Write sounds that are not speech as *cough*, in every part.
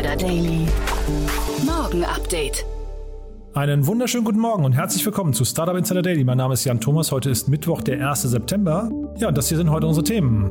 Insider Daily. Morgen Update. Einen wunderschönen guten Morgen und herzlich willkommen zu Startup Insider Daily. Mein Name ist Jan Thomas. Heute ist Mittwoch, der 1. September. Ja, und das hier sind heute unsere Themen.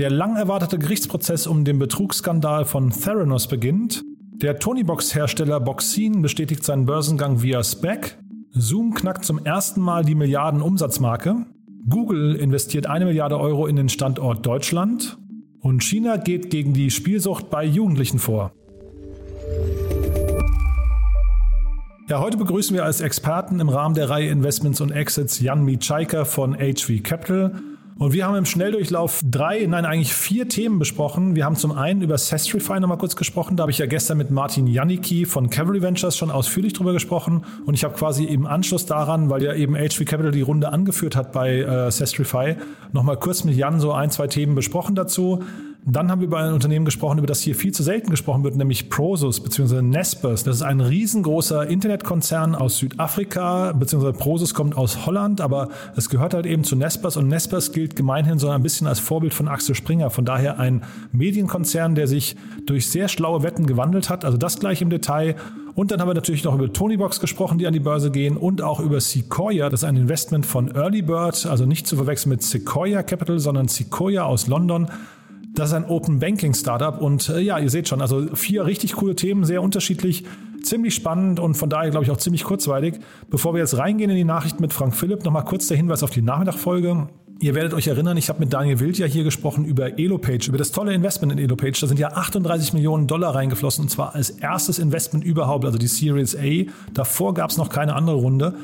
Der lang erwartete Gerichtsprozess um den Betrugsskandal von Theranos beginnt. Der Tonybox-Hersteller Boxin bestätigt seinen Börsengang via SPAC. Zoom knackt zum ersten Mal die Milliarden-Umsatzmarke. Google investiert eine Milliarde Euro in den Standort Deutschland. Und China geht gegen die Spielsucht bei Jugendlichen vor. Ja, heute begrüßen wir als Experten im Rahmen der Reihe Investments und Exits Jan Mitschaika von HV Capital und wir haben im Schnelldurchlauf drei, nein, eigentlich vier Themen besprochen. Wir haben zum einen über Sestrify nochmal kurz gesprochen. Da habe ich ja gestern mit Martin Janicki von Cavalry Ventures schon ausführlich drüber gesprochen. Und ich habe quasi im Anschluss daran, weil ja eben HV Capital die Runde angeführt hat bei äh, Sestrify, nochmal kurz mit Jan so ein, zwei Themen besprochen dazu. Dann haben wir über ein Unternehmen gesprochen, über das hier viel zu selten gesprochen wird, nämlich Prosus bzw. Nespers. Das ist ein riesengroßer Internetkonzern aus Südafrika, bzw. Prosus kommt aus Holland, aber es gehört halt eben zu Nespers und Nespers gilt gemeinhin so ein bisschen als Vorbild von Axel Springer. Von daher ein Medienkonzern, der sich durch sehr schlaue Wetten gewandelt hat. Also das gleich im Detail. Und dann haben wir natürlich noch über Tonybox gesprochen, die an die Börse gehen und auch über Sequoia. Das ist ein Investment von Early Bird, also nicht zu verwechseln mit Sequoia Capital, sondern Sequoia aus London. Das ist ein Open Banking Startup und äh, ja, ihr seht schon, also vier richtig coole Themen, sehr unterschiedlich, ziemlich spannend und von daher glaube ich auch ziemlich kurzweilig. Bevor wir jetzt reingehen in die Nachrichten mit Frank Philipp, nochmal kurz der Hinweis auf die Nachmittagfolge. Ihr werdet euch erinnern, ich habe mit Daniel Wild ja hier gesprochen über Elopage, über das tolle Investment in Elopage. Da sind ja 38 Millionen Dollar reingeflossen und zwar als erstes Investment überhaupt, also die Series A. Davor gab es noch keine andere Runde.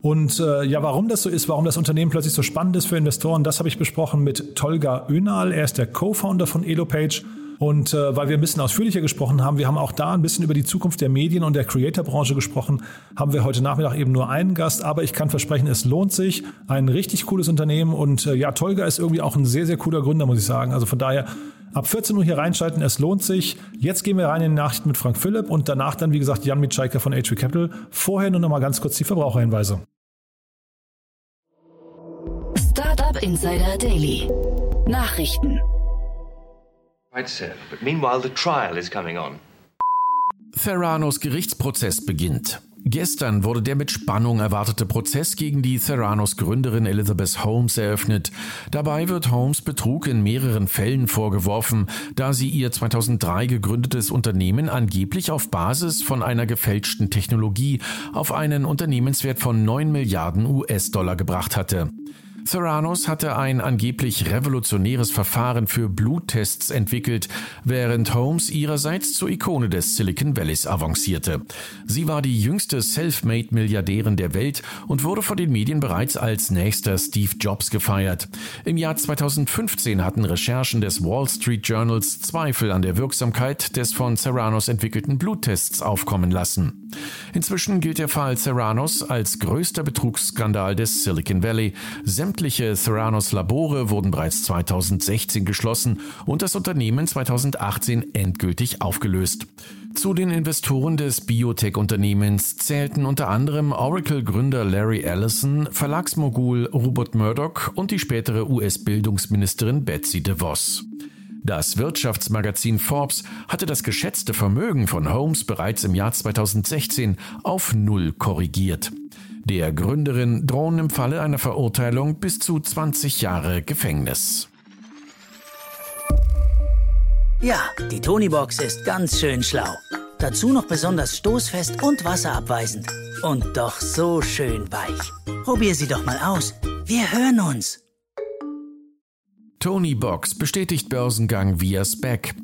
Und äh, ja, warum das so ist, warum das Unternehmen plötzlich so spannend ist für Investoren, das habe ich besprochen mit Tolga Önal. Er ist der Co-Founder von Elopage. Und äh, weil wir ein bisschen ausführlicher gesprochen haben, wir haben auch da ein bisschen über die Zukunft der Medien und der Creator-Branche gesprochen, haben wir heute Nachmittag eben nur einen Gast, aber ich kann versprechen, es lohnt sich. Ein richtig cooles Unternehmen und äh, ja, Tolga ist irgendwie auch ein sehr, sehr cooler Gründer, muss ich sagen. Also von daher Ab 14 Uhr hier reinschalten, es lohnt sich. Jetzt gehen wir rein in die Nachrichten mit Frank Philipp und danach dann, wie gesagt, Jan Mitschaiker von HV Capital. Vorher nur noch mal ganz kurz die Verbraucherhinweise. Startup Insider Daily. Nachrichten. Right, sir. But meanwhile, the trial is coming on. Theranos Gerichtsprozess beginnt. Gestern wurde der mit Spannung erwartete Prozess gegen die Theranos Gründerin Elizabeth Holmes eröffnet. Dabei wird Holmes Betrug in mehreren Fällen vorgeworfen, da sie ihr 2003 gegründetes Unternehmen angeblich auf Basis von einer gefälschten Technologie auf einen Unternehmenswert von 9 Milliarden US-Dollar gebracht hatte. Theranos hatte ein angeblich revolutionäres Verfahren für Bluttests entwickelt, während Holmes ihrerseits zur Ikone des Silicon Valleys avancierte. Sie war die jüngste Selfmade-Milliardärin der Welt und wurde von den Medien bereits als nächster Steve Jobs gefeiert. Im Jahr 2015 hatten Recherchen des Wall Street Journals Zweifel an der Wirksamkeit des von Theranos entwickelten Bluttests aufkommen lassen. Inzwischen gilt der Fall Theranos als größter Betrugsskandal des Silicon Valley. Sämtliche Theranos Labore wurden bereits 2016 geschlossen und das Unternehmen 2018 endgültig aufgelöst. Zu den Investoren des Biotech-Unternehmens zählten unter anderem Oracle-Gründer Larry Ellison, Verlagsmogul Rupert Murdoch und die spätere US-Bildungsministerin Betsy DeVos. Das Wirtschaftsmagazin Forbes hatte das geschätzte Vermögen von Holmes bereits im Jahr 2016 auf Null korrigiert. Der Gründerin drohen im Falle einer Verurteilung bis zu 20 Jahre Gefängnis. Ja, die Tonybox ist ganz schön schlau. Dazu noch besonders stoßfest und wasserabweisend. Und doch so schön weich. Probier sie doch mal aus. Wir hören uns. Tony Box bestätigt Börsengang via SPAC.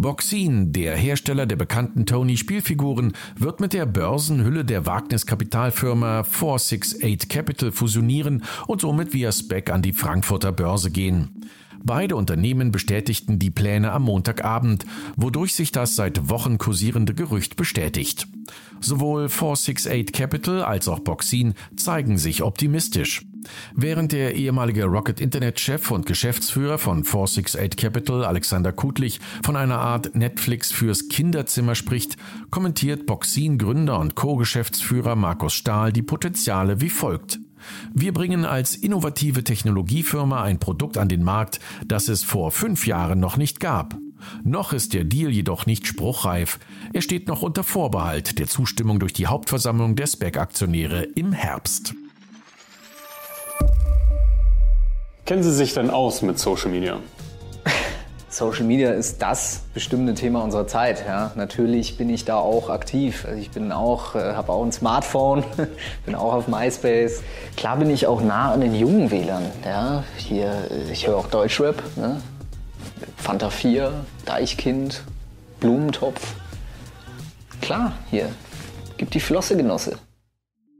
Boxin, der Hersteller der bekannten Tony-Spielfiguren, wird mit der Börsenhülle der Wagniskapitalfirma 468 Capital fusionieren und somit via SPAC an die Frankfurter Börse gehen. Beide Unternehmen bestätigten die Pläne am Montagabend, wodurch sich das seit Wochen kursierende Gerücht bestätigt. Sowohl 468 Capital als auch Boxin zeigen sich optimistisch. Während der ehemalige Rocket Internet-Chef und Geschäftsführer von 468 Capital, Alexander Kutlich, von einer Art Netflix fürs Kinderzimmer spricht, kommentiert Boxin-Gründer und Co-Geschäftsführer Markus Stahl die Potenziale wie folgt. Wir bringen als innovative Technologiefirma ein Produkt an den Markt, das es vor fünf Jahren noch nicht gab. Noch ist der Deal jedoch nicht spruchreif. Er steht noch unter Vorbehalt der Zustimmung durch die Hauptversammlung der SPAC-Aktionäre im Herbst. Kennen Sie sich denn aus mit Social Media? *laughs* Social Media ist das bestimmte Thema unserer Zeit. Ja. Natürlich bin ich da auch aktiv. Also ich bin auch, äh, habe auch ein Smartphone, *laughs* bin auch auf MySpace. Klar bin ich auch nah an den jungen Wählern. Ja. Hier, äh, ich höre auch Deutschrap. Ne? Fanta 4, Deichkind, Blumentopf. Klar, hier gibt die Flosse Genosse.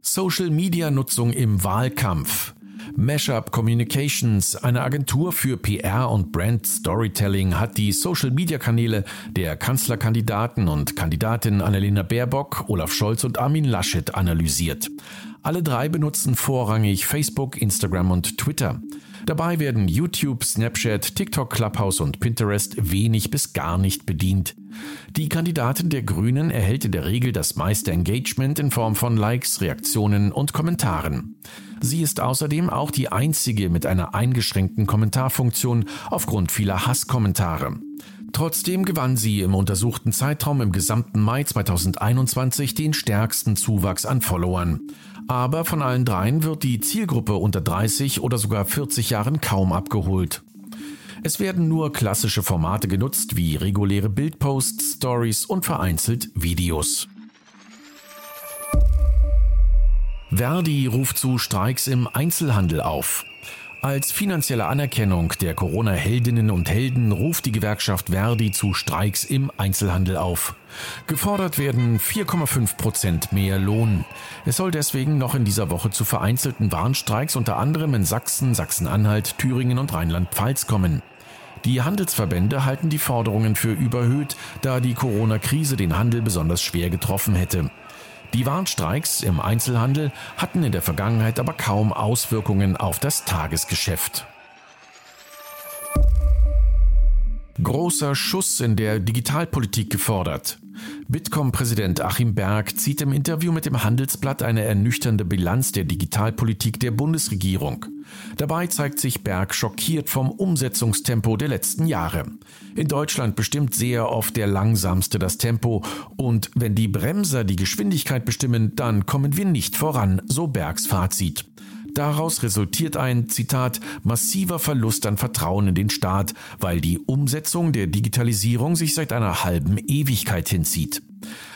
Social Media Nutzung im Wahlkampf. Mashup Communications, eine Agentur für PR und Brand Storytelling, hat die Social-Media-Kanäle der Kanzlerkandidaten und Kandidatin Annalena Baerbock, Olaf Scholz und Armin Laschet analysiert. Alle drei benutzen vorrangig Facebook, Instagram und Twitter. Dabei werden YouTube, Snapchat, TikTok, Clubhouse und Pinterest wenig bis gar nicht bedient. Die Kandidatin der Grünen erhält in der Regel das meiste Engagement in Form von Likes, Reaktionen und Kommentaren. Sie ist außerdem auch die einzige mit einer eingeschränkten Kommentarfunktion aufgrund vieler Hasskommentare. Trotzdem gewann sie im untersuchten Zeitraum im gesamten Mai 2021 den stärksten Zuwachs an Followern. Aber von allen dreien wird die Zielgruppe unter 30 oder sogar 40 Jahren kaum abgeholt. Es werden nur klassische Formate genutzt wie reguläre Bildposts, Stories und vereinzelt Videos. Verdi ruft zu Streiks im Einzelhandel auf. Als finanzielle Anerkennung der Corona-Heldinnen und Helden ruft die Gewerkschaft Verdi zu Streiks im Einzelhandel auf. Gefordert werden 4,5 Prozent mehr Lohn. Es soll deswegen noch in dieser Woche zu vereinzelten Warnstreiks unter anderem in Sachsen, Sachsen-Anhalt, Thüringen und Rheinland-Pfalz kommen. Die Handelsverbände halten die Forderungen für überhöht, da die Corona-Krise den Handel besonders schwer getroffen hätte. Die Warnstreiks im Einzelhandel hatten in der Vergangenheit aber kaum Auswirkungen auf das Tagesgeschäft. Großer Schuss in der Digitalpolitik gefordert. Bitkom-Präsident Achim Berg zieht im Interview mit dem Handelsblatt eine ernüchternde Bilanz der Digitalpolitik der Bundesregierung. Dabei zeigt sich Berg schockiert vom Umsetzungstempo der letzten Jahre. In Deutschland bestimmt sehr oft der Langsamste das Tempo und wenn die Bremser die Geschwindigkeit bestimmen, dann kommen wir nicht voran, so Bergs Fazit. Daraus resultiert ein, Zitat, massiver Verlust an Vertrauen in den Staat, weil die Umsetzung der Digitalisierung sich seit einer halben Ewigkeit hinzieht.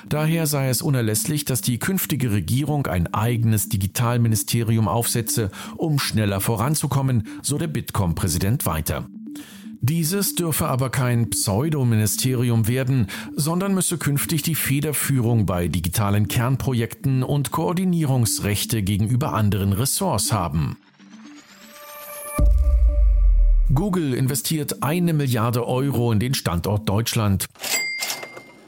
Daher sei es unerlässlich, dass die künftige Regierung ein eigenes Digitalministerium aufsetze, um schneller voranzukommen, so der Bitkom-Präsident weiter. Dieses dürfe aber kein Pseudoministerium werden, sondern müsse künftig die Federführung bei digitalen Kernprojekten und Koordinierungsrechte gegenüber anderen Ressorts haben. Google investiert eine Milliarde Euro in den Standort Deutschland.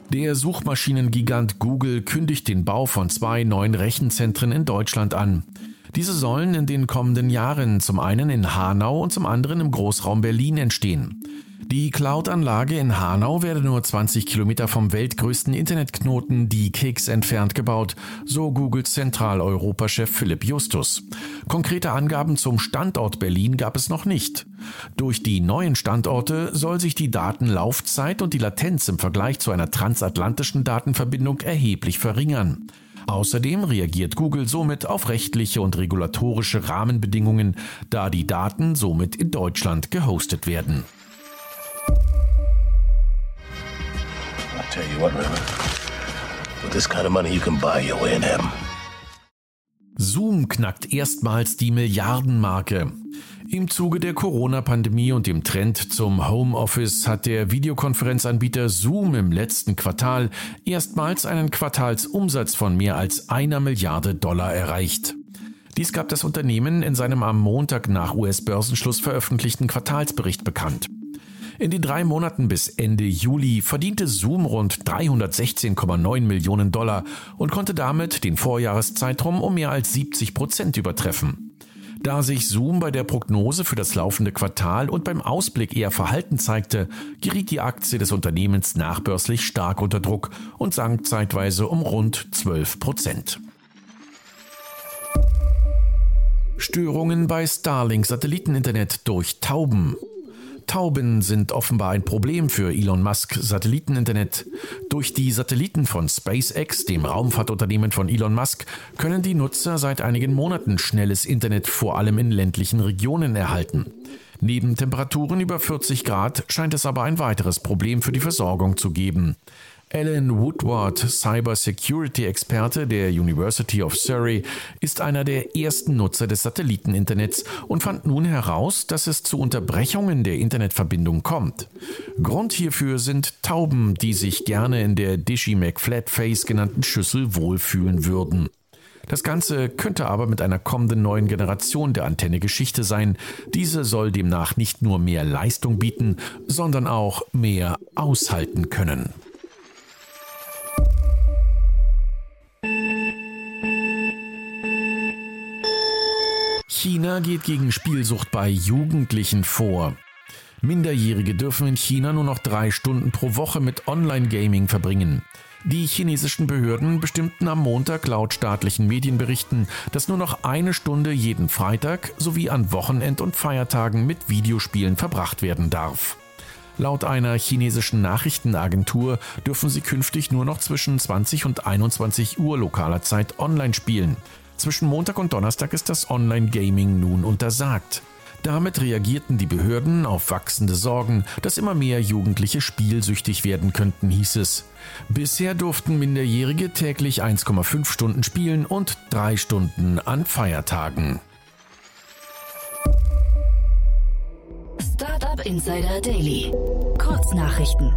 Der Suchmaschinengigant Google kündigt den Bau von zwei neuen Rechenzentren in Deutschland an. Diese sollen in den kommenden Jahren zum einen in Hanau und zum anderen im Großraum Berlin entstehen. Die Cloud-Anlage in Hanau werde nur 20 Kilometer vom weltgrößten Internetknoten, die Keks, entfernt gebaut, so Googles Zentraleuropa-Chef Philipp Justus. Konkrete Angaben zum Standort Berlin gab es noch nicht. Durch die neuen Standorte soll sich die Datenlaufzeit und die Latenz im Vergleich zu einer transatlantischen Datenverbindung erheblich verringern. Außerdem reagiert Google somit auf rechtliche und regulatorische Rahmenbedingungen, da die Daten somit in Deutschland gehostet werden. Zoom knackt erstmals die Milliardenmarke. Im Zuge der Corona-Pandemie und dem Trend zum Homeoffice hat der Videokonferenzanbieter Zoom im letzten Quartal erstmals einen Quartalsumsatz von mehr als einer Milliarde Dollar erreicht. Dies gab das Unternehmen in seinem am Montag nach US-Börsenschluss veröffentlichten Quartalsbericht bekannt. In den drei Monaten bis Ende Juli verdiente Zoom rund 316,9 Millionen Dollar und konnte damit den Vorjahreszeitraum um mehr als 70 Prozent übertreffen. Da sich Zoom bei der Prognose für das laufende Quartal und beim Ausblick eher verhalten zeigte, geriet die Aktie des Unternehmens nachbörslich stark unter Druck und sank zeitweise um rund 12 Prozent. Störungen bei Starlink Satelliteninternet durch Tauben. Tauben sind offenbar ein Problem für Elon Musk Satelliteninternet. Durch die Satelliten von SpaceX, dem Raumfahrtunternehmen von Elon Musk, können die Nutzer seit einigen Monaten schnelles Internet vor allem in ländlichen Regionen erhalten. Neben Temperaturen über 40 Grad scheint es aber ein weiteres Problem für die Versorgung zu geben. Alan Woodward, Cyber-Security-Experte der University of Surrey, ist einer der ersten Nutzer des Satelliteninternets und fand nun heraus, dass es zu Unterbrechungen der Internetverbindung kommt. Grund hierfür sind Tauben, die sich gerne in der Dishy McFlatface genannten Schüssel wohlfühlen würden. Das Ganze könnte aber mit einer kommenden neuen Generation der Antenne Geschichte sein. Diese soll demnach nicht nur mehr Leistung bieten, sondern auch mehr aushalten können. China geht gegen Spielsucht bei Jugendlichen vor. Minderjährige dürfen in China nur noch drei Stunden pro Woche mit Online-Gaming verbringen. Die chinesischen Behörden bestimmten am Montag laut staatlichen Medienberichten, dass nur noch eine Stunde jeden Freitag sowie an Wochenend- und Feiertagen mit Videospielen verbracht werden darf. Laut einer chinesischen Nachrichtenagentur dürfen sie künftig nur noch zwischen 20 und 21 Uhr lokaler Zeit online spielen. Zwischen Montag und Donnerstag ist das Online-Gaming nun untersagt. Damit reagierten die Behörden auf wachsende Sorgen, dass immer mehr Jugendliche spielsüchtig werden könnten, hieß es. Bisher durften Minderjährige täglich 1,5 Stunden spielen und 3 Stunden an Feiertagen. Startup Insider Daily. Kurznachrichten.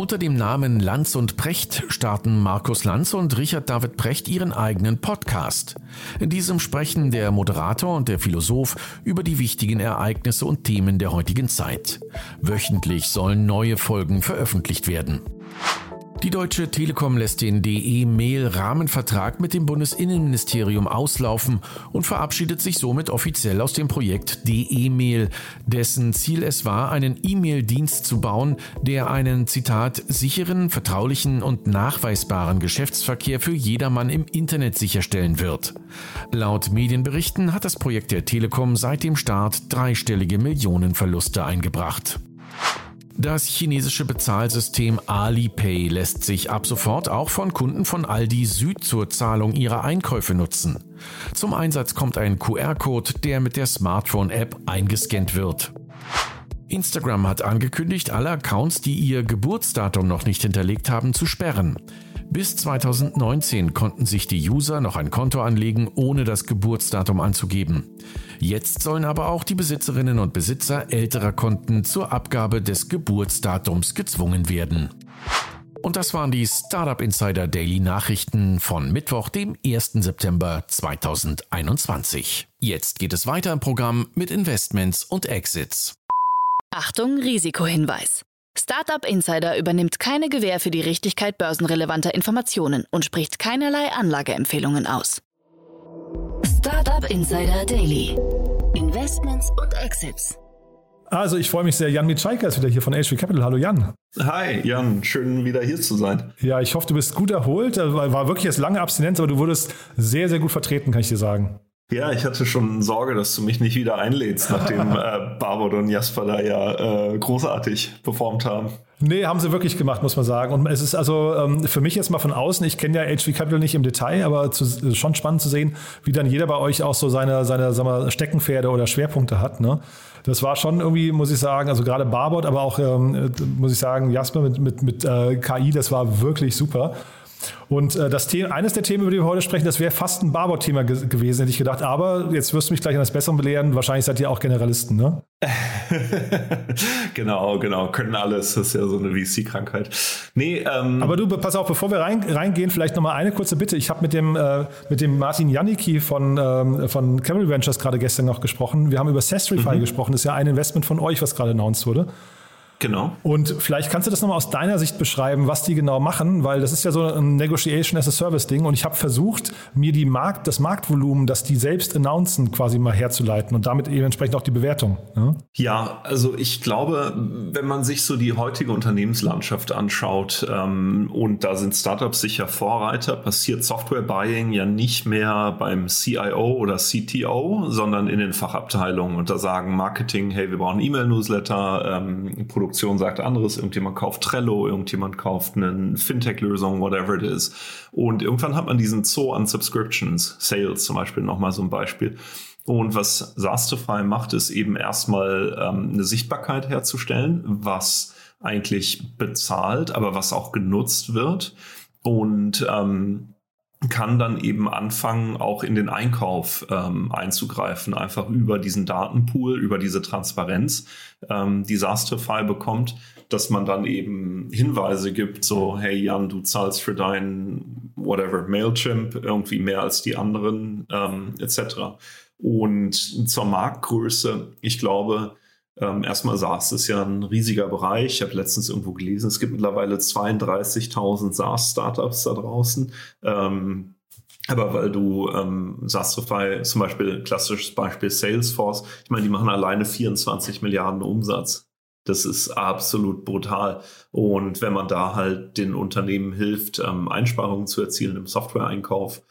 Unter dem Namen Lanz und Precht starten Markus Lanz und Richard David Precht ihren eigenen Podcast. In diesem sprechen der Moderator und der Philosoph über die wichtigen Ereignisse und Themen der heutigen Zeit. Wöchentlich sollen neue Folgen veröffentlicht werden. Die Deutsche Telekom lässt den DE-Mail-Rahmenvertrag mit dem Bundesinnenministerium auslaufen und verabschiedet sich somit offiziell aus dem Projekt DE-Mail, dessen Ziel es war, einen E-Mail-Dienst zu bauen, der einen, Zitat, sicheren, vertraulichen und nachweisbaren Geschäftsverkehr für jedermann im Internet sicherstellen wird. Laut Medienberichten hat das Projekt der Telekom seit dem Start dreistellige Millionenverluste eingebracht. Das chinesische Bezahlsystem Alipay lässt sich ab sofort auch von Kunden von Aldi Süd zur Zahlung ihrer Einkäufe nutzen. Zum Einsatz kommt ein QR-Code, der mit der Smartphone-App eingescannt wird. Instagram hat angekündigt, alle Accounts, die ihr Geburtsdatum noch nicht hinterlegt haben, zu sperren. Bis 2019 konnten sich die User noch ein Konto anlegen, ohne das Geburtsdatum anzugeben. Jetzt sollen aber auch die Besitzerinnen und Besitzer älterer Konten zur Abgabe des Geburtsdatums gezwungen werden. Und das waren die Startup Insider Daily Nachrichten von Mittwoch, dem 1. September 2021. Jetzt geht es weiter im Programm mit Investments und Exits. Achtung, Risikohinweis. Startup Insider übernimmt keine Gewähr für die Richtigkeit börsenrelevanter Informationen und spricht keinerlei Anlageempfehlungen aus. Startup Insider Daily. Investments und Exits. Also ich freue mich sehr. Jan Mitschaiker ist wieder hier von HV Capital. Hallo Jan. Hi Jan, schön wieder hier zu sein. Ja, ich hoffe, du bist gut erholt. War wirklich jetzt lange Abstinenz, aber du wurdest sehr, sehr gut vertreten, kann ich dir sagen. Ja, ich hatte schon Sorge, dass du mich nicht wieder einlädst, nachdem *laughs* äh, Barbot und Jasper da ja äh, großartig performt haben. Nee, haben sie wirklich gemacht, muss man sagen. Und es ist also ähm, für mich jetzt mal von außen, ich kenne ja HV Capital nicht im Detail, aber zu, schon spannend zu sehen, wie dann jeder bei euch auch so seine, seine sag mal, Steckenpferde oder Schwerpunkte hat. Ne? Das war schon irgendwie, muss ich sagen, also gerade Barbot, aber auch, ähm, muss ich sagen, Jasper mit, mit, mit äh, KI, das war wirklich super. Und äh, das Thema, eines der Themen, über die wir heute sprechen, das wäre fast ein Barbot-Thema ge gewesen, hätte ich gedacht. Aber jetzt wirst du mich gleich an das Bessere belehren. Wahrscheinlich seid ihr auch Generalisten, ne? *laughs* genau, genau. Können alles. Das ist ja so eine VC-Krankheit. Nee, ähm Aber du, pass auf, bevor wir rein, reingehen, vielleicht nochmal eine kurze Bitte. Ich habe mit dem, äh, mit dem Martin Janicki von, ähm, von Capital Ventures gerade gestern noch gesprochen. Wir haben über Sestrify mhm. gesprochen. Das ist ja ein Investment von euch, was gerade announced wurde. Genau. Und vielleicht kannst du das nochmal aus deiner Sicht beschreiben, was die genau machen, weil das ist ja so ein Negotiation as a Service Ding und ich habe versucht, mir die Markt, das Marktvolumen, das die selbst announcen, quasi mal herzuleiten und damit eben entsprechend auch die Bewertung. Ja, ja also ich glaube, wenn man sich so die heutige Unternehmenslandschaft anschaut ähm, und da sind Startups sicher Vorreiter, passiert Software Buying ja nicht mehr beim CIO oder CTO, sondern in den Fachabteilungen und da sagen Marketing, hey, wir brauchen E-Mail-Newsletter, ähm, Produktion sagt anderes, irgendjemand kauft Trello, irgendjemand kauft eine Fintech-Lösung, whatever it is. Und irgendwann hat man diesen Zoo an Subscriptions, Sales zum Beispiel nochmal so ein Beispiel. Und was Sastify macht, ist eben erstmal ähm, eine Sichtbarkeit herzustellen, was eigentlich bezahlt, aber was auch genutzt wird. Und ähm, kann dann eben anfangen, auch in den Einkauf ähm, einzugreifen, einfach über diesen Datenpool, über diese Transparenz, ähm, die Sastrify bekommt, dass man dann eben Hinweise gibt, so, hey Jan, du zahlst für dein whatever Mailchimp irgendwie mehr als die anderen, ähm, etc. Und zur Marktgröße, ich glaube, ähm, erstmal SaaS ist ja ein riesiger Bereich. Ich habe letztens irgendwo gelesen, es gibt mittlerweile 32.000 SaaS-Startups da draußen. Ähm, aber weil du ähm, Sastrify, zum Beispiel klassisches Beispiel Salesforce, ich meine, die machen alleine 24 Milliarden Umsatz. Das ist absolut brutal. Und wenn man da halt den Unternehmen hilft, ähm, Einsparungen zu erzielen im Software-Einkauf,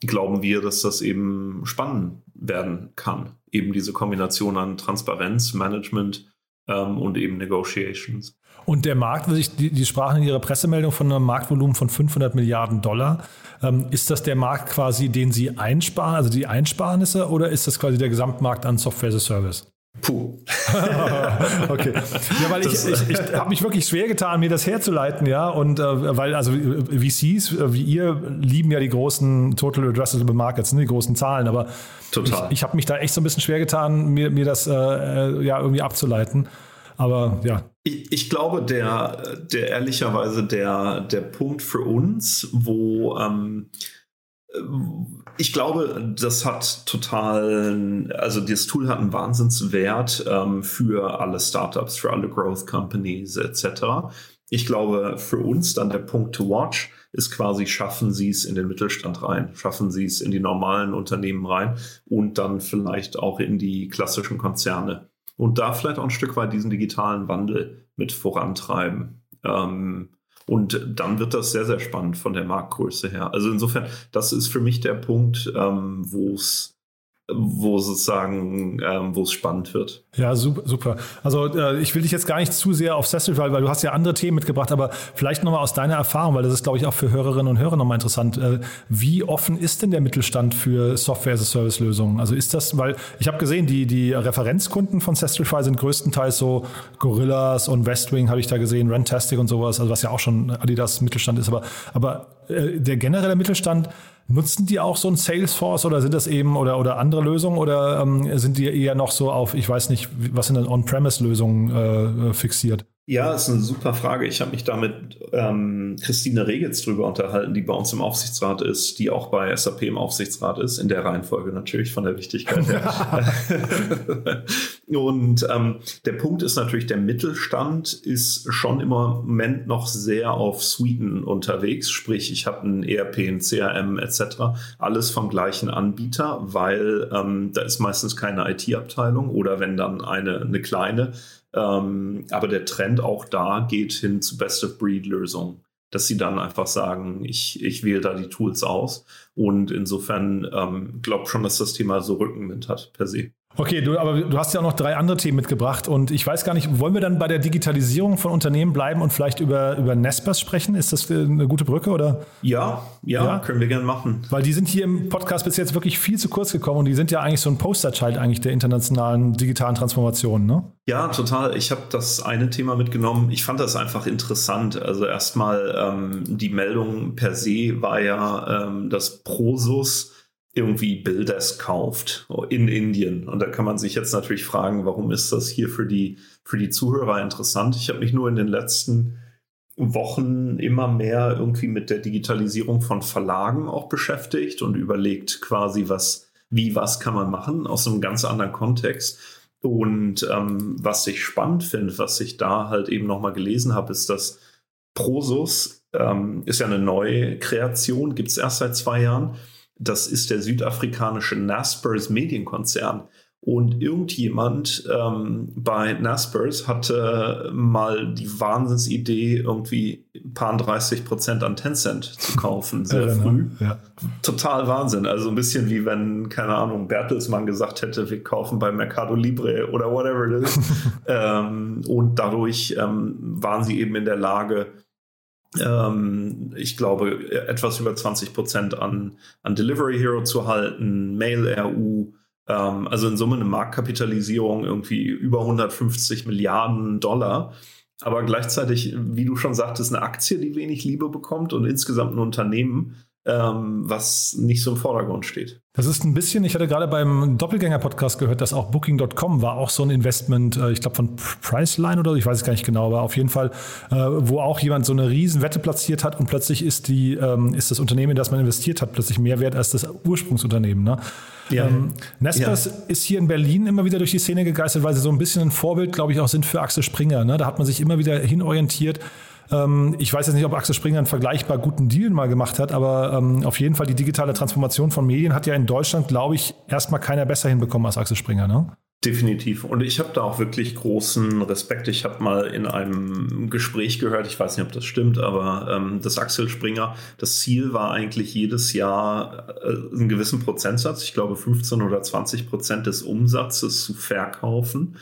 glauben wir, dass das eben spannend werden kann. Eben diese Kombination an Transparenz, Management ähm, und eben Negotiations. Und der Markt, die, die sprachen in ihrer Pressemeldung von einem Marktvolumen von 500 Milliarden Dollar. Ähm, ist das der Markt quasi, den Sie einsparen, also die Einsparnisse, oder ist das quasi der Gesamtmarkt an Software as a Service? Puh. *laughs* okay. Ja, weil das, ich, ich, ich habe mich wirklich schwer getan, mir das herzuleiten, ja. Und äh, weil, also VCs, äh, wie ihr, lieben ja die großen Total Addressable Markets, ne, die großen Zahlen, aber Total. ich, ich habe mich da echt so ein bisschen schwer getan, mir, mir das äh, äh, ja irgendwie abzuleiten. Aber ja. Ich, ich, glaube, der, der ehrlicherweise der, der Punkt für uns, wo ähm, ich glaube, das hat total, also das Tool hat einen Wahnsinnswert ähm, für alle Startups, für alle Growth Companies etc. Ich glaube, für uns dann der Punkt to watch ist quasi, schaffen Sie es in den Mittelstand rein, schaffen Sie es in die normalen Unternehmen rein und dann vielleicht auch in die klassischen Konzerne. Und da vielleicht auch ein Stück weit diesen digitalen Wandel mit vorantreiben. Ähm, und dann wird das sehr, sehr spannend von der Marktgröße her. Also insofern, das ist für mich der Punkt, ähm, wo es wo sozusagen, ähm, wo es spannend wird. Ja, super. Also äh, ich will dich jetzt gar nicht zu sehr auf Sessel, weil, weil du hast ja andere Themen mitgebracht, aber vielleicht nochmal aus deiner Erfahrung, weil das ist, glaube ich, auch für Hörerinnen und Hörer nochmal interessant. Äh, wie offen ist denn der Mittelstand für Software-as-a-Service-Lösungen? Also ist das, weil ich habe gesehen, die, die Referenzkunden von Sestrify sind größtenteils so Gorillas und Westwing, habe ich da gesehen, Rentastic und sowas, also was ja auch schon Adidas Mittelstand ist, aber, aber äh, der generelle Mittelstand, Nutzen die auch so ein Salesforce oder sind das eben oder, oder andere Lösungen oder ähm, sind die eher noch so auf, ich weiß nicht, was sind denn On-Premise-Lösungen äh, fixiert? Ja, ist eine super Frage. Ich habe mich da mit ähm, Christine Regitz drüber unterhalten, die bei uns im Aufsichtsrat ist, die auch bei SAP im Aufsichtsrat ist, in der Reihenfolge natürlich von der Wichtigkeit her. *laughs* und ähm, der Punkt ist natürlich, der Mittelstand ist schon im Moment noch sehr auf Suiten unterwegs, sprich ich habe ein ERP, ein CRM etc., alles vom gleichen Anbieter, weil ähm, da ist meistens keine IT-Abteilung oder wenn dann eine, eine kleine, ähm, aber der Trend auch da geht hin zu Best-of-Breed-Lösungen, dass sie dann einfach sagen, ich, ich wähle da die Tools aus. Und insofern ähm, glaube schon, dass das Thema so Rückenwind hat per se. Okay, du, aber du hast ja auch noch drei andere Themen mitgebracht und ich weiß gar nicht, wollen wir dann bei der Digitalisierung von Unternehmen bleiben und vielleicht über, über Nespers sprechen? Ist das eine gute Brücke oder? Ja, ja, ja? können wir gerne machen. Weil die sind hier im Podcast bis jetzt wirklich viel zu kurz gekommen und die sind ja eigentlich so ein Posterchild eigentlich der internationalen digitalen Transformation, ne? Ja, total. Ich habe das eine Thema mitgenommen. Ich fand das einfach interessant. Also erstmal ähm, die Meldung per se war ja, ähm, dass Prosus irgendwie Builders kauft in Indien. Und da kann man sich jetzt natürlich fragen, warum ist das hier für die, für die Zuhörer interessant? Ich habe mich nur in den letzten Wochen immer mehr irgendwie mit der Digitalisierung von Verlagen auch beschäftigt und überlegt quasi, was, wie, was kann man machen aus einem ganz anderen Kontext. Und ähm, was ich spannend finde, was ich da halt eben nochmal gelesen habe, ist, dass Prosus ähm, ist ja eine neue Kreation, gibt es erst seit zwei Jahren. Das ist der südafrikanische Naspers Medienkonzern. Und irgendjemand ähm, bei Naspers hatte mal die Wahnsinnsidee, irgendwie ein paar 30 Prozent an Tencent zu kaufen, sehr früh. Ja. Total Wahnsinn. Also ein bisschen wie wenn, keine Ahnung, Bertelsmann gesagt hätte, wir kaufen bei Mercado Libre oder whatever it is. *laughs* ähm, und dadurch ähm, waren sie eben in der Lage, ich glaube, etwas über 20 Prozent an, an Delivery Hero zu halten, Mail.ru, ähm, also in Summe eine Marktkapitalisierung irgendwie über 150 Milliarden Dollar. Aber gleichzeitig, wie du schon sagtest, eine Aktie, die wenig Liebe bekommt und insgesamt ein Unternehmen, ähm, was nicht so im Vordergrund steht. Das ist ein bisschen, ich hatte gerade beim Doppelgänger-Podcast gehört, dass auch Booking.com war auch so ein Investment, äh, ich glaube von Priceline oder so, ich weiß es gar nicht genau, aber auf jeden Fall, äh, wo auch jemand so eine riesen Wette platziert hat und plötzlich ist die, ähm, ist das Unternehmen, in das man investiert hat, plötzlich mehr wert als das Ursprungsunternehmen. Ne? Ja. Ähm, Nespers ja. ist hier in Berlin immer wieder durch die Szene gegeistert, weil sie so ein bisschen ein Vorbild, glaube ich, auch sind für Axel Springer. Ne? Da hat man sich immer wieder hinorientiert. Ähm, ich weiß jetzt nicht, ob Axel Springer einen vergleichbar guten Deal mal gemacht hat, aber ähm, auf jeden Fall die digitale Transformation von Medien hat ja in Deutschland, glaube ich, erstmal keiner besser hinbekommen als Axel Springer. Ne? Definitiv. Und ich habe da auch wirklich großen Respekt. Ich habe mal in einem Gespräch gehört, ich weiß nicht, ob das stimmt, aber ähm, das Axel Springer, das Ziel war eigentlich jedes Jahr äh, einen gewissen Prozentsatz, ich glaube 15 oder 20 Prozent des Umsatzes zu verkaufen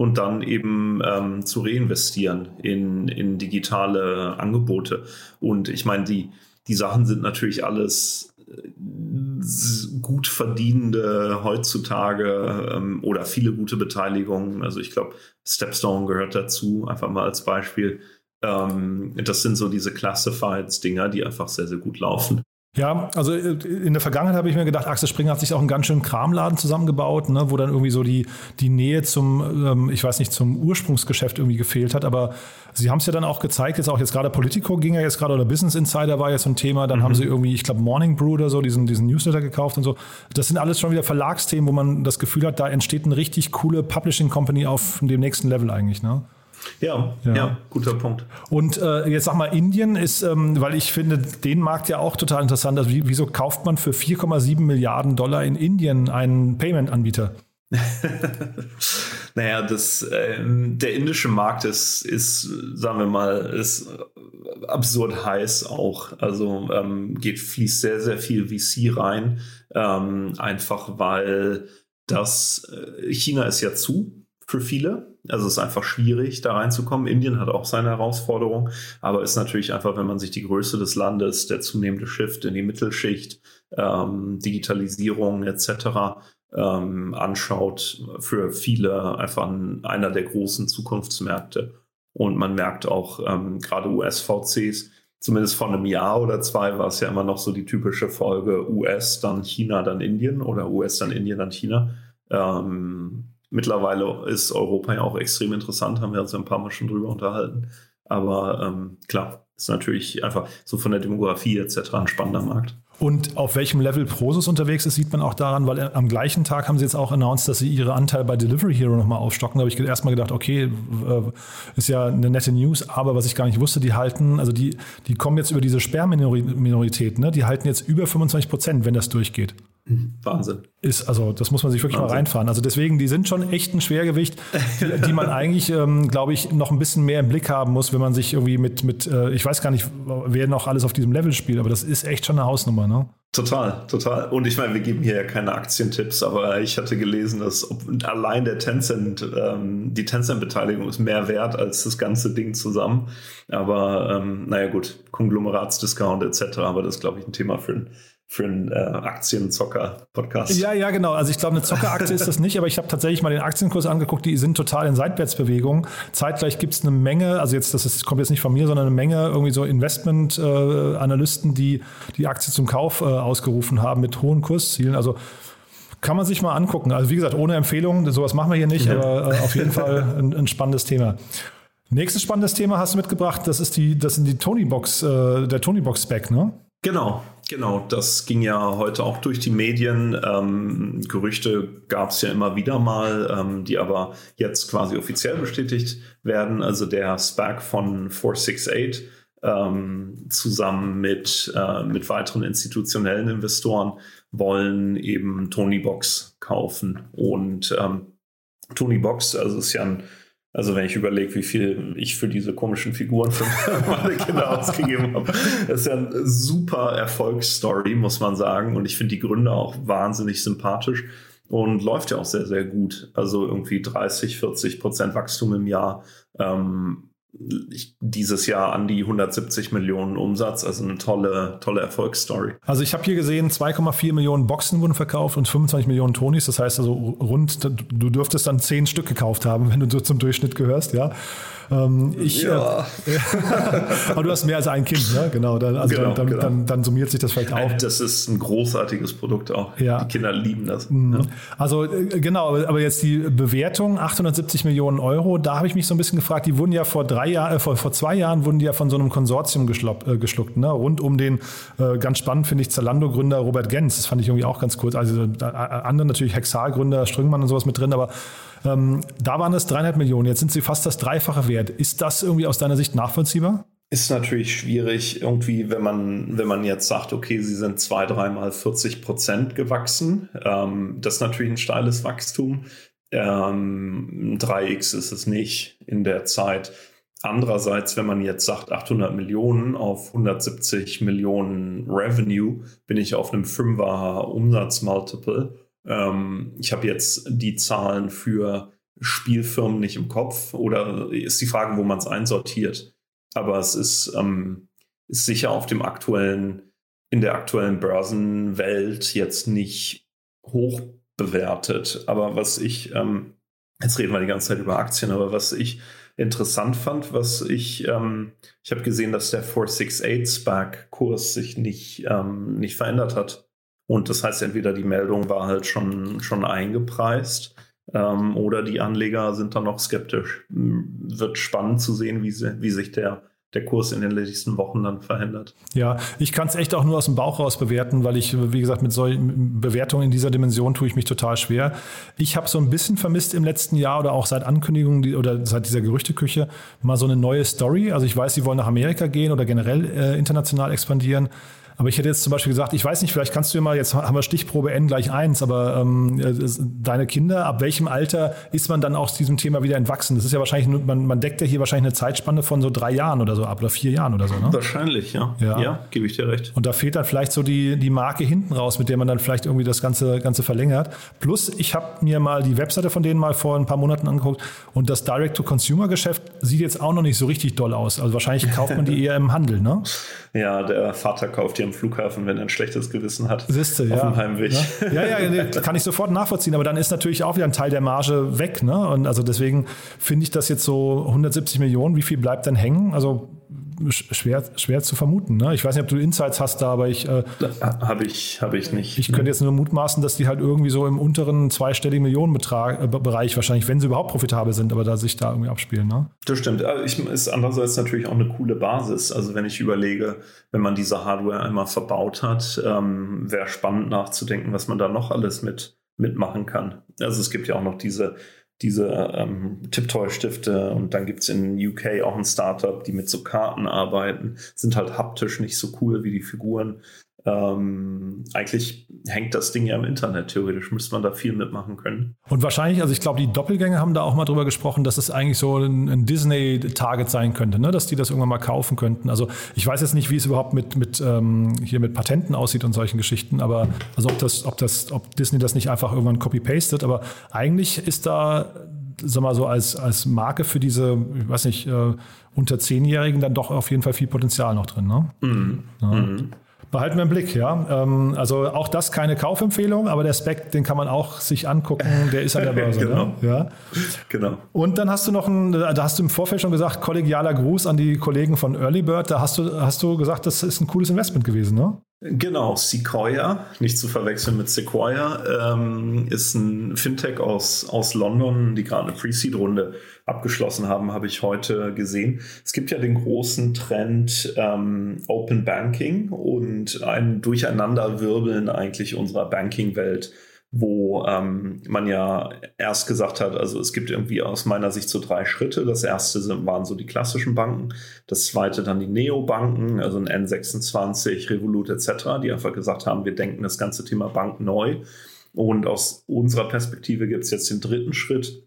und dann eben ähm, zu reinvestieren in, in digitale Angebote. Und ich meine, die, die Sachen sind natürlich alles äh, gut verdienende heutzutage ähm, oder viele gute Beteiligungen. Also ich glaube, Stepstone gehört dazu, einfach mal als Beispiel. Ähm, das sind so diese Classifieds-Dinger, die einfach sehr, sehr gut laufen. Ja, also äh, in der Vergangenheit habe ich mir gedacht, Axel Springer hat sich auch einen ganz schönen Kramladen zusammengebaut, ne, wo dann irgendwie so die, die Nähe zum, ähm, ich weiß nicht, zum Ursprungsgeschäft irgendwie gefehlt hat. Aber sie haben es ja dann auch gezeigt, jetzt auch jetzt gerade Politico ging ja jetzt gerade oder Business Insider war jetzt so ein Thema. Dann mhm. haben sie irgendwie, ich glaube, Morning Brew oder so, diesen, diesen Newsletter gekauft und so. Das sind alles schon wieder Verlagsthemen, wo man das Gefühl hat, da entsteht eine richtig coole Publishing Company auf dem nächsten Level eigentlich. Ne? Ja, ja, ja, guter Punkt. Und äh, jetzt sag mal, Indien ist, ähm, weil ich finde den Markt ja auch total interessant. Also wie, wieso kauft man für 4,7 Milliarden Dollar in Indien einen Payment-Anbieter? *laughs* naja, das, ähm, der indische Markt ist, ist, sagen wir mal, ist absurd heiß auch. Also ähm, geht, fließt sehr, sehr viel VC rein. Ähm, einfach weil das äh, China ist ja zu für viele. Also es ist einfach schwierig, da reinzukommen. Indien hat auch seine Herausforderung, aber ist natürlich einfach, wenn man sich die Größe des Landes, der zunehmende Shift in die Mittelschicht, ähm, Digitalisierung etc. Ähm, anschaut, für viele einfach ein, einer der großen Zukunftsmärkte. Und man merkt auch ähm, gerade US-VCs, zumindest vor einem Jahr oder zwei war es ja immer noch so die typische Folge US, dann China, dann Indien oder US, dann Indien, dann China. Ähm, Mittlerweile ist Europa ja auch extrem interessant, haben wir uns ein paar Mal schon drüber unterhalten. Aber ähm, klar, ist natürlich einfach so von der Demografie etc. ein spannender Markt. Und auf welchem Level Prosus unterwegs ist, sieht man auch daran, weil am gleichen Tag haben sie jetzt auch announced, dass sie ihre Anteile bei Delivery Hero nochmal aufstocken. Da habe ich erstmal gedacht, okay, äh, ist ja eine nette News, aber was ich gar nicht wusste, die halten, also die, die kommen jetzt über diese Sperrminorität, ne? die halten jetzt über 25 Prozent, wenn das durchgeht. Wahnsinn. Ist, also das muss man sich wirklich Wahnsinn. mal reinfahren. Also deswegen, die sind schon echt ein Schwergewicht, die, die man *laughs* eigentlich, ähm, glaube ich, noch ein bisschen mehr im Blick haben muss, wenn man sich irgendwie mit, mit äh, ich weiß gar nicht, wer noch alles auf diesem Level spielt, aber das ist echt schon eine Hausnummer, ne? Total, total. Und ich meine, wir geben hier ja keine Aktientipps, aber ich hatte gelesen, dass allein der Tencent, ähm, die Tencent-Beteiligung ist mehr wert als das ganze Ding zusammen. Aber ähm, naja gut, Konglomeratsdiscount etc. Aber das ist, glaube ich, ein Thema für ein für einen äh, Aktienzocker-Podcast. Ja, ja, genau. Also ich glaube, eine Zockeraktie ist das nicht, aber ich habe tatsächlich mal den Aktienkurs angeguckt, die sind total in Seitwärtsbewegung. Zeitgleich gibt es eine Menge, also jetzt, das ist, kommt jetzt nicht von mir, sondern eine Menge irgendwie so Investment-Analysten, äh, die die Aktie zum Kauf äh, ausgerufen haben mit hohen Kurszielen. Also kann man sich mal angucken. Also wie gesagt, ohne Empfehlung, sowas machen wir hier nicht, ja. aber äh, auf jeden Fall ein, ein spannendes Thema. Nächstes spannendes Thema hast du mitgebracht, das ist die, das sind die Tony Box, äh, der Tony Box Spec, ne? Genau, Genau, das ging ja heute auch durch die Medien. Ähm, Gerüchte gab es ja immer wieder mal, ähm, die aber jetzt quasi offiziell bestätigt werden. Also der SPAC von 468 ähm, zusammen mit, äh, mit weiteren institutionellen Investoren wollen eben Tony Box kaufen. Und ähm, Tony Box, also ist ja ein also wenn ich überlege, wie viel ich für diese komischen Figuren für *laughs* meine Kinder ausgegeben habe, das ist ja eine super Erfolgsstory, muss man sagen. Und ich finde die Gründe auch wahnsinnig sympathisch und läuft ja auch sehr, sehr gut. Also irgendwie 30, 40 Prozent Wachstum im Jahr. Ähm, ich, dieses Jahr an die 170 Millionen Umsatz, also eine tolle, tolle Erfolgsstory. Also ich habe hier gesehen, 2,4 Millionen Boxen wurden verkauft und 25 Millionen Tonis. Das heißt also rund, du dürftest dann 10 Stück gekauft haben, *laughs* wenn du zum Durchschnitt gehörst, ja. Ähm, ich, ja. Äh, *laughs* aber du hast mehr als ein Kind, ne? Genau. Dann, also genau, dann, genau. Dann, dann, summiert sich das vielleicht auf. Das ist ein großartiges Produkt auch. Ja. Die Kinder lieben das. Mhm. Ja. Also äh, genau, aber jetzt die Bewertung 870 Millionen Euro, da habe ich mich so ein bisschen gefragt, die wurden ja vor drei Jahren, äh, vor, vor zwei Jahren wurden die ja von so einem Konsortium geschluckt, äh, geschluckt ne? rund um den äh, ganz spannend finde ich Zalando-Gründer Robert Gens. Das fand ich irgendwie auch ganz cool. Also äh, andere natürlich Hexal-Gründer, Strüngmann und sowas mit drin, aber ähm, da waren es dreieinhalb Millionen, jetzt sind sie fast das Dreifache wert. Ist das irgendwie aus deiner Sicht nachvollziehbar? Ist natürlich schwierig, irgendwie, wenn man, wenn man jetzt sagt, okay, sie sind zwei, dreimal 40 Prozent gewachsen. Ähm, das ist natürlich ein steiles Wachstum. Ähm, 3x ist es nicht in der Zeit. Andererseits, wenn man jetzt sagt 800 Millionen auf 170 Millionen Revenue, bin ich auf einem 5er Umsatzmultiple. Ähm, ich habe jetzt die Zahlen für Spielfirmen nicht im Kopf oder ist die Frage, wo man es einsortiert. Aber es ist, ähm, ist sicher auf dem aktuellen, in der aktuellen Börsenwelt jetzt nicht hoch bewertet. Aber was ich, ähm, jetzt reden wir die ganze Zeit über Aktien, aber was ich interessant fand, was ich, ähm, ich habe gesehen, dass der 468 SPAC-Kurs sich nicht, ähm, nicht verändert hat. Und das heißt, entweder die Meldung war halt schon, schon eingepreist ähm, oder die Anleger sind dann noch skeptisch. Wird spannend zu sehen, wie, sie, wie sich der der Kurs in den nächsten Wochen dann verändert. Ja, ich kann es echt auch nur aus dem Bauch raus bewerten, weil ich, wie gesagt, mit solchen Bewertungen in dieser Dimension tue ich mich total schwer. Ich habe so ein bisschen vermisst im letzten Jahr oder auch seit Ankündigungen oder seit dieser Gerüchteküche mal so eine neue Story. Also ich weiß, sie wollen nach Amerika gehen oder generell äh, international expandieren. Aber ich hätte jetzt zum Beispiel gesagt, ich weiß nicht, vielleicht kannst du ja mal, jetzt haben wir Stichprobe N gleich eins, aber ähm, äh, deine Kinder, ab welchem Alter ist man dann aus diesem Thema wieder entwachsen? Das ist ja wahrscheinlich, man, man deckt ja hier wahrscheinlich eine Zeitspanne von so drei Jahren oder so ab oder vier Jahren oder so, ne? Wahrscheinlich, ja. Ja, ja gebe ich dir recht. Und da fehlt dann vielleicht so die, die Marke hinten raus, mit der man dann vielleicht irgendwie das Ganze, Ganze verlängert. Plus, ich habe mir mal die Webseite von denen mal vor ein paar Monaten angeguckt und das Direct-to-Consumer-Geschäft sieht jetzt auch noch nicht so richtig doll aus. Also wahrscheinlich kauft man die *laughs* eher im Handel, ne? Ja, der Vater kauft die am Flughafen, wenn er ein schlechtes Gewissen hat. Siehste, ja. Auf dem Heimweg. Ja, ja, ja *laughs* kann ich sofort nachvollziehen. Aber dann ist natürlich auch wieder ein Teil der Marge weg. Ne? Und also deswegen finde ich das jetzt so 170 Millionen. Wie viel bleibt dann hängen? Also schwer, schwer zu vermuten. Ne? Ich weiß nicht, ob du Insights hast da, aber ich. Äh, habe ich, hab ich nicht. Ich könnte jetzt nur mutmaßen, dass die halt irgendwie so im unteren zweistelligen Millionenbetrag äh, wahrscheinlich, wenn sie überhaupt profitabel sind, aber da sich da irgendwie abspielen. Ne? Das stimmt. Ich, ist andererseits natürlich auch eine coole Basis. Also wenn ich überlege, wenn man diese Hardware einmal verbaut hat, ähm, wäre spannend nachzudenken, was man da noch alles mit mitmachen kann. Also es gibt ja auch noch diese diese ähm, Tiptoy-Stifte und dann gibt es in UK auch ein Startup, die mit so Karten arbeiten, sind halt haptisch nicht so cool wie die Figuren. Ähm, eigentlich hängt das Ding ja im Internet. Theoretisch müsste man da viel mitmachen können. Und wahrscheinlich, also ich glaube, die Doppelgänger haben da auch mal drüber gesprochen, dass es eigentlich so ein, ein Disney-Target sein könnte, ne? dass die das irgendwann mal kaufen könnten. Also ich weiß jetzt nicht, wie es überhaupt mit, mit ähm, hier mit Patenten aussieht und solchen Geschichten, aber also ob das, ob das, ob Disney das nicht einfach irgendwann copy-pastet, aber eigentlich ist da sag mal so als, als Marke für diese, ich weiß nicht, äh, unter Zehnjährigen dann doch auf jeden Fall viel Potenzial noch drin. Ne? Mhm. Ja. Mhm. Behalten wir im Blick, ja. Ähm, also auch das keine Kaufempfehlung, aber der Spec, den kann man auch sich angucken, *laughs* der ist an der Börse. genau. Ne? Ja. genau. Und dann hast du noch ein, da hast du im Vorfeld schon gesagt, kollegialer Gruß an die Kollegen von Early Bird. Da hast du, hast du gesagt, das ist ein cooles Investment gewesen, ne? Genau, Sequoia, nicht zu verwechseln mit Sequoia, ähm, ist ein Fintech aus, aus London, die gerade eine Pre-Seed-Runde abgeschlossen haben, habe ich heute gesehen. Es gibt ja den großen Trend ähm, Open Banking und ein Durcheinanderwirbeln eigentlich unserer Banking-Welt wo ähm, man ja erst gesagt hat, also es gibt irgendwie aus meiner Sicht so drei Schritte. Das erste sind, waren so die klassischen Banken, das zweite dann die Neobanken, also ein N26, Revolut etc., die einfach gesagt haben, wir denken das ganze Thema Bank neu. Und aus unserer Perspektive gibt es jetzt den dritten Schritt,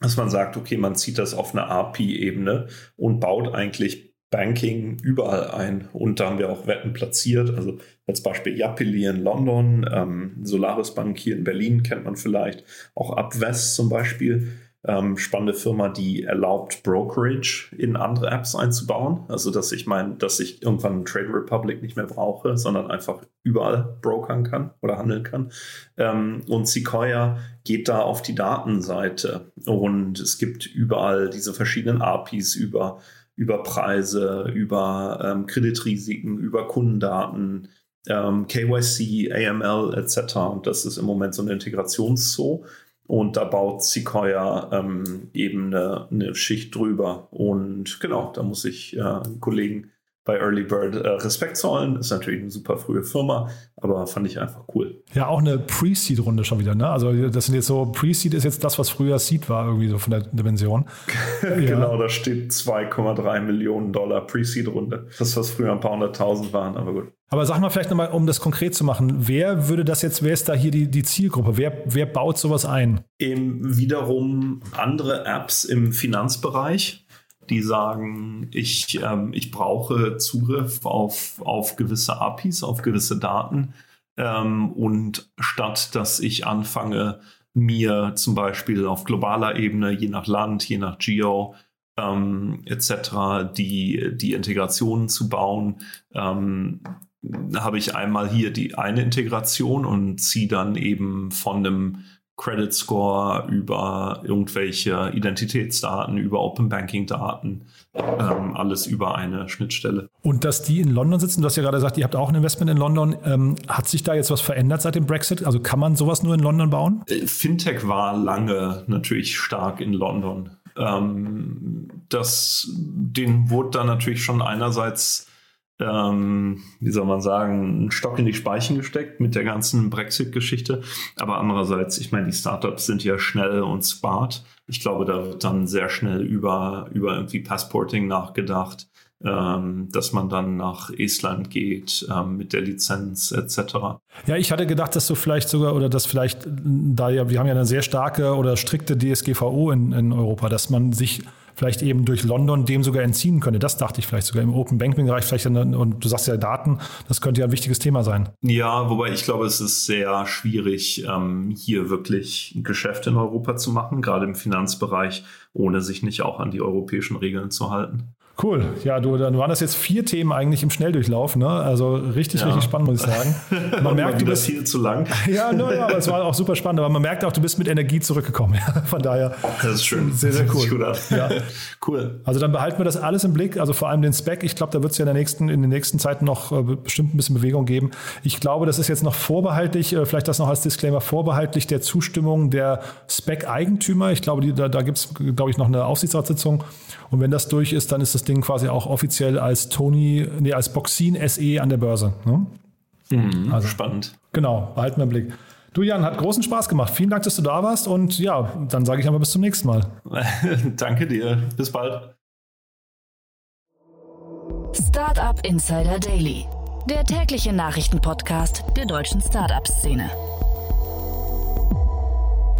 dass man sagt, okay, man zieht das auf eine API-Ebene und baut eigentlich Banking überall ein. Und da haben wir auch Wetten platziert. Also als Beispiel Yapili in London, ähm, Solaris Bank hier in Berlin kennt man vielleicht, auch Upwest zum Beispiel. Ähm, spannende Firma, die erlaubt, Brokerage in andere Apps einzubauen. Also, dass ich meine, dass ich irgendwann Trade Republic nicht mehr brauche, sondern einfach überall brokern kann oder handeln kann. Ähm, und Sequoia geht da auf die Datenseite und es gibt überall diese verschiedenen APIs über über Preise, über ähm, Kreditrisiken, über Kundendaten, ähm, KYC, AML etc. Und das ist im Moment so eine Integrationszoo. Und da baut Sequoia ähm, eben eine, eine, Schicht drüber. Und genau, da muss ich äh, Kollegen bei Early Bird äh, Respekt zollen. Ist natürlich eine super frühe Firma, aber fand ich einfach cool. Ja, auch eine Pre-Seed-Runde schon wieder, ne? Also das sind jetzt so, Pre-Seed ist jetzt das, was früher Seed war, irgendwie so von der Dimension. *laughs* genau, ja. da steht 2,3 Millionen Dollar Pre-Seed-Runde. Das, was früher ein paar hunderttausend waren, aber gut. Aber sag mal vielleicht nochmal, um das konkret zu machen, wer würde das jetzt, wer ist da hier die, die Zielgruppe? Wer, wer baut sowas ein? Eben wiederum andere Apps im Finanzbereich die sagen, ich, ähm, ich brauche Zugriff auf, auf gewisse APIs, auf gewisse Daten. Ähm, und statt dass ich anfange, mir zum Beispiel auf globaler Ebene, je nach Land, je nach Geo, ähm, etc., die, die Integrationen zu bauen, ähm, habe ich einmal hier die eine Integration und ziehe dann eben von einem Credit Score, über irgendwelche Identitätsdaten, über Open Banking Daten, ähm, alles über eine Schnittstelle. Und dass die in London sitzen, du hast ja gerade gesagt, ihr habt auch ein Investment in London. Ähm, hat sich da jetzt was verändert seit dem Brexit? Also kann man sowas nur in London bauen? Äh, Fintech war lange natürlich stark in London. Ähm, das, den wurde da natürlich schon einerseits ähm, wie soll man sagen, einen Stock in die Speichen gesteckt mit der ganzen Brexit-Geschichte. Aber andererseits, ich meine, die Startups sind ja schnell und smart. Ich glaube, da wird dann sehr schnell über, über irgendwie Passporting nachgedacht. Ähm, dass man dann nach Estland geht ähm, mit der Lizenz etc. Ja, ich hatte gedacht, dass du vielleicht sogar oder dass vielleicht da ja, wir haben ja eine sehr starke oder strikte DSGVO in, in Europa, dass man sich vielleicht eben durch London dem sogar entziehen könnte. Das dachte ich vielleicht sogar im Open Banking Bereich vielleicht dann, und du sagst ja Daten, das könnte ja ein wichtiges Thema sein. Ja, wobei ich glaube, es ist sehr schwierig, ähm, hier wirklich Geschäft in Europa zu machen, gerade im Finanzbereich, ohne sich nicht auch an die europäischen Regeln zu halten. Cool. Ja, du, dann waren das jetzt vier Themen eigentlich im Schnelldurchlauf. Ne? Also richtig, ja. richtig spannend, muss ich sagen. *laughs* Man merkt, du bist viel zu lang. *laughs* ja, no, ja, aber es war auch super spannend. Aber man merkt auch, du bist mit Energie zurückgekommen. *laughs* Von daher. Das ist schön. Sehr, sehr cool. Ja. cool. Also dann behalten wir das alles im Blick. Also vor allem den Spec. Ich glaube, da wird es ja in, der nächsten, in den nächsten Zeiten noch äh, bestimmt ein bisschen Bewegung geben. Ich glaube, das ist jetzt noch vorbehaltlich, äh, vielleicht das noch als Disclaimer, vorbehaltlich der Zustimmung der Spec-Eigentümer. Ich glaube, die, da, da gibt es, glaube ich, noch eine Aufsichtsratssitzung. Und wenn das durch ist, dann ist das Ding quasi auch offiziell als Tony, nee, als Boxin SE an der Börse. Ne? Mhm, also, spannend. Genau, behalten wir im Blick. Du Jan, hat großen Spaß gemacht. Vielen Dank, dass du da warst und ja, dann sage ich aber bis zum nächsten Mal. *laughs* Danke dir. Bis bald. Startup Insider Daily, der tägliche Nachrichtenpodcast der deutschen Startup-Szene.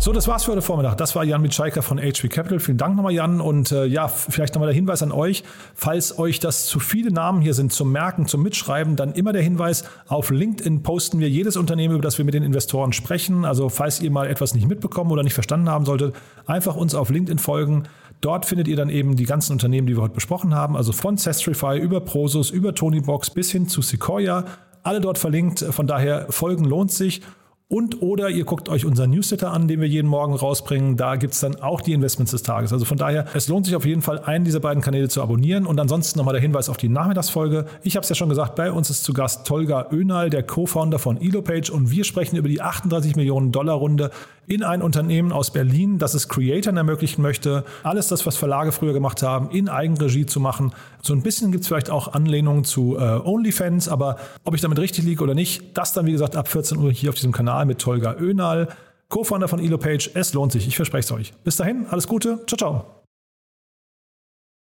So, das war's für heute Vormittag. Das war Jan Mitschaiker von HV Capital. Vielen Dank nochmal, Jan. Und äh, ja, vielleicht nochmal der Hinweis an euch, falls euch das zu viele Namen hier sind zum Merken, zum Mitschreiben, dann immer der Hinweis, auf LinkedIn posten wir jedes Unternehmen, über das wir mit den Investoren sprechen. Also falls ihr mal etwas nicht mitbekommen oder nicht verstanden haben solltet, einfach uns auf LinkedIn folgen. Dort findet ihr dann eben die ganzen Unternehmen, die wir heute besprochen haben, also von Sestrify über Prosus, über Tonybox bis hin zu Sequoia. Alle dort verlinkt. Von daher folgen lohnt sich. Und oder ihr guckt euch unseren Newsletter an, den wir jeden Morgen rausbringen. Da gibt es dann auch die Investments des Tages. Also von daher, es lohnt sich auf jeden Fall, einen dieser beiden Kanäle zu abonnieren. Und ansonsten nochmal der Hinweis auf die Nachmittagsfolge. Ich habe es ja schon gesagt, bei uns ist zu Gast Tolga Önal, der Co-Founder von Elopage. Und wir sprechen über die 38 Millionen Dollar Runde in ein Unternehmen aus Berlin, das es Creatoren ermöglichen möchte, alles das, was Verlage früher gemacht haben, in Eigenregie zu machen. So ein bisschen gibt es vielleicht auch Anlehnungen zu äh, OnlyFans, aber ob ich damit richtig liege oder nicht, das dann wie gesagt ab 14 Uhr hier auf diesem Kanal mit Tolga Önal, Co-Founder von Elopage. Es lohnt sich, ich verspreche es euch. Bis dahin, alles Gute, ciao, ciao.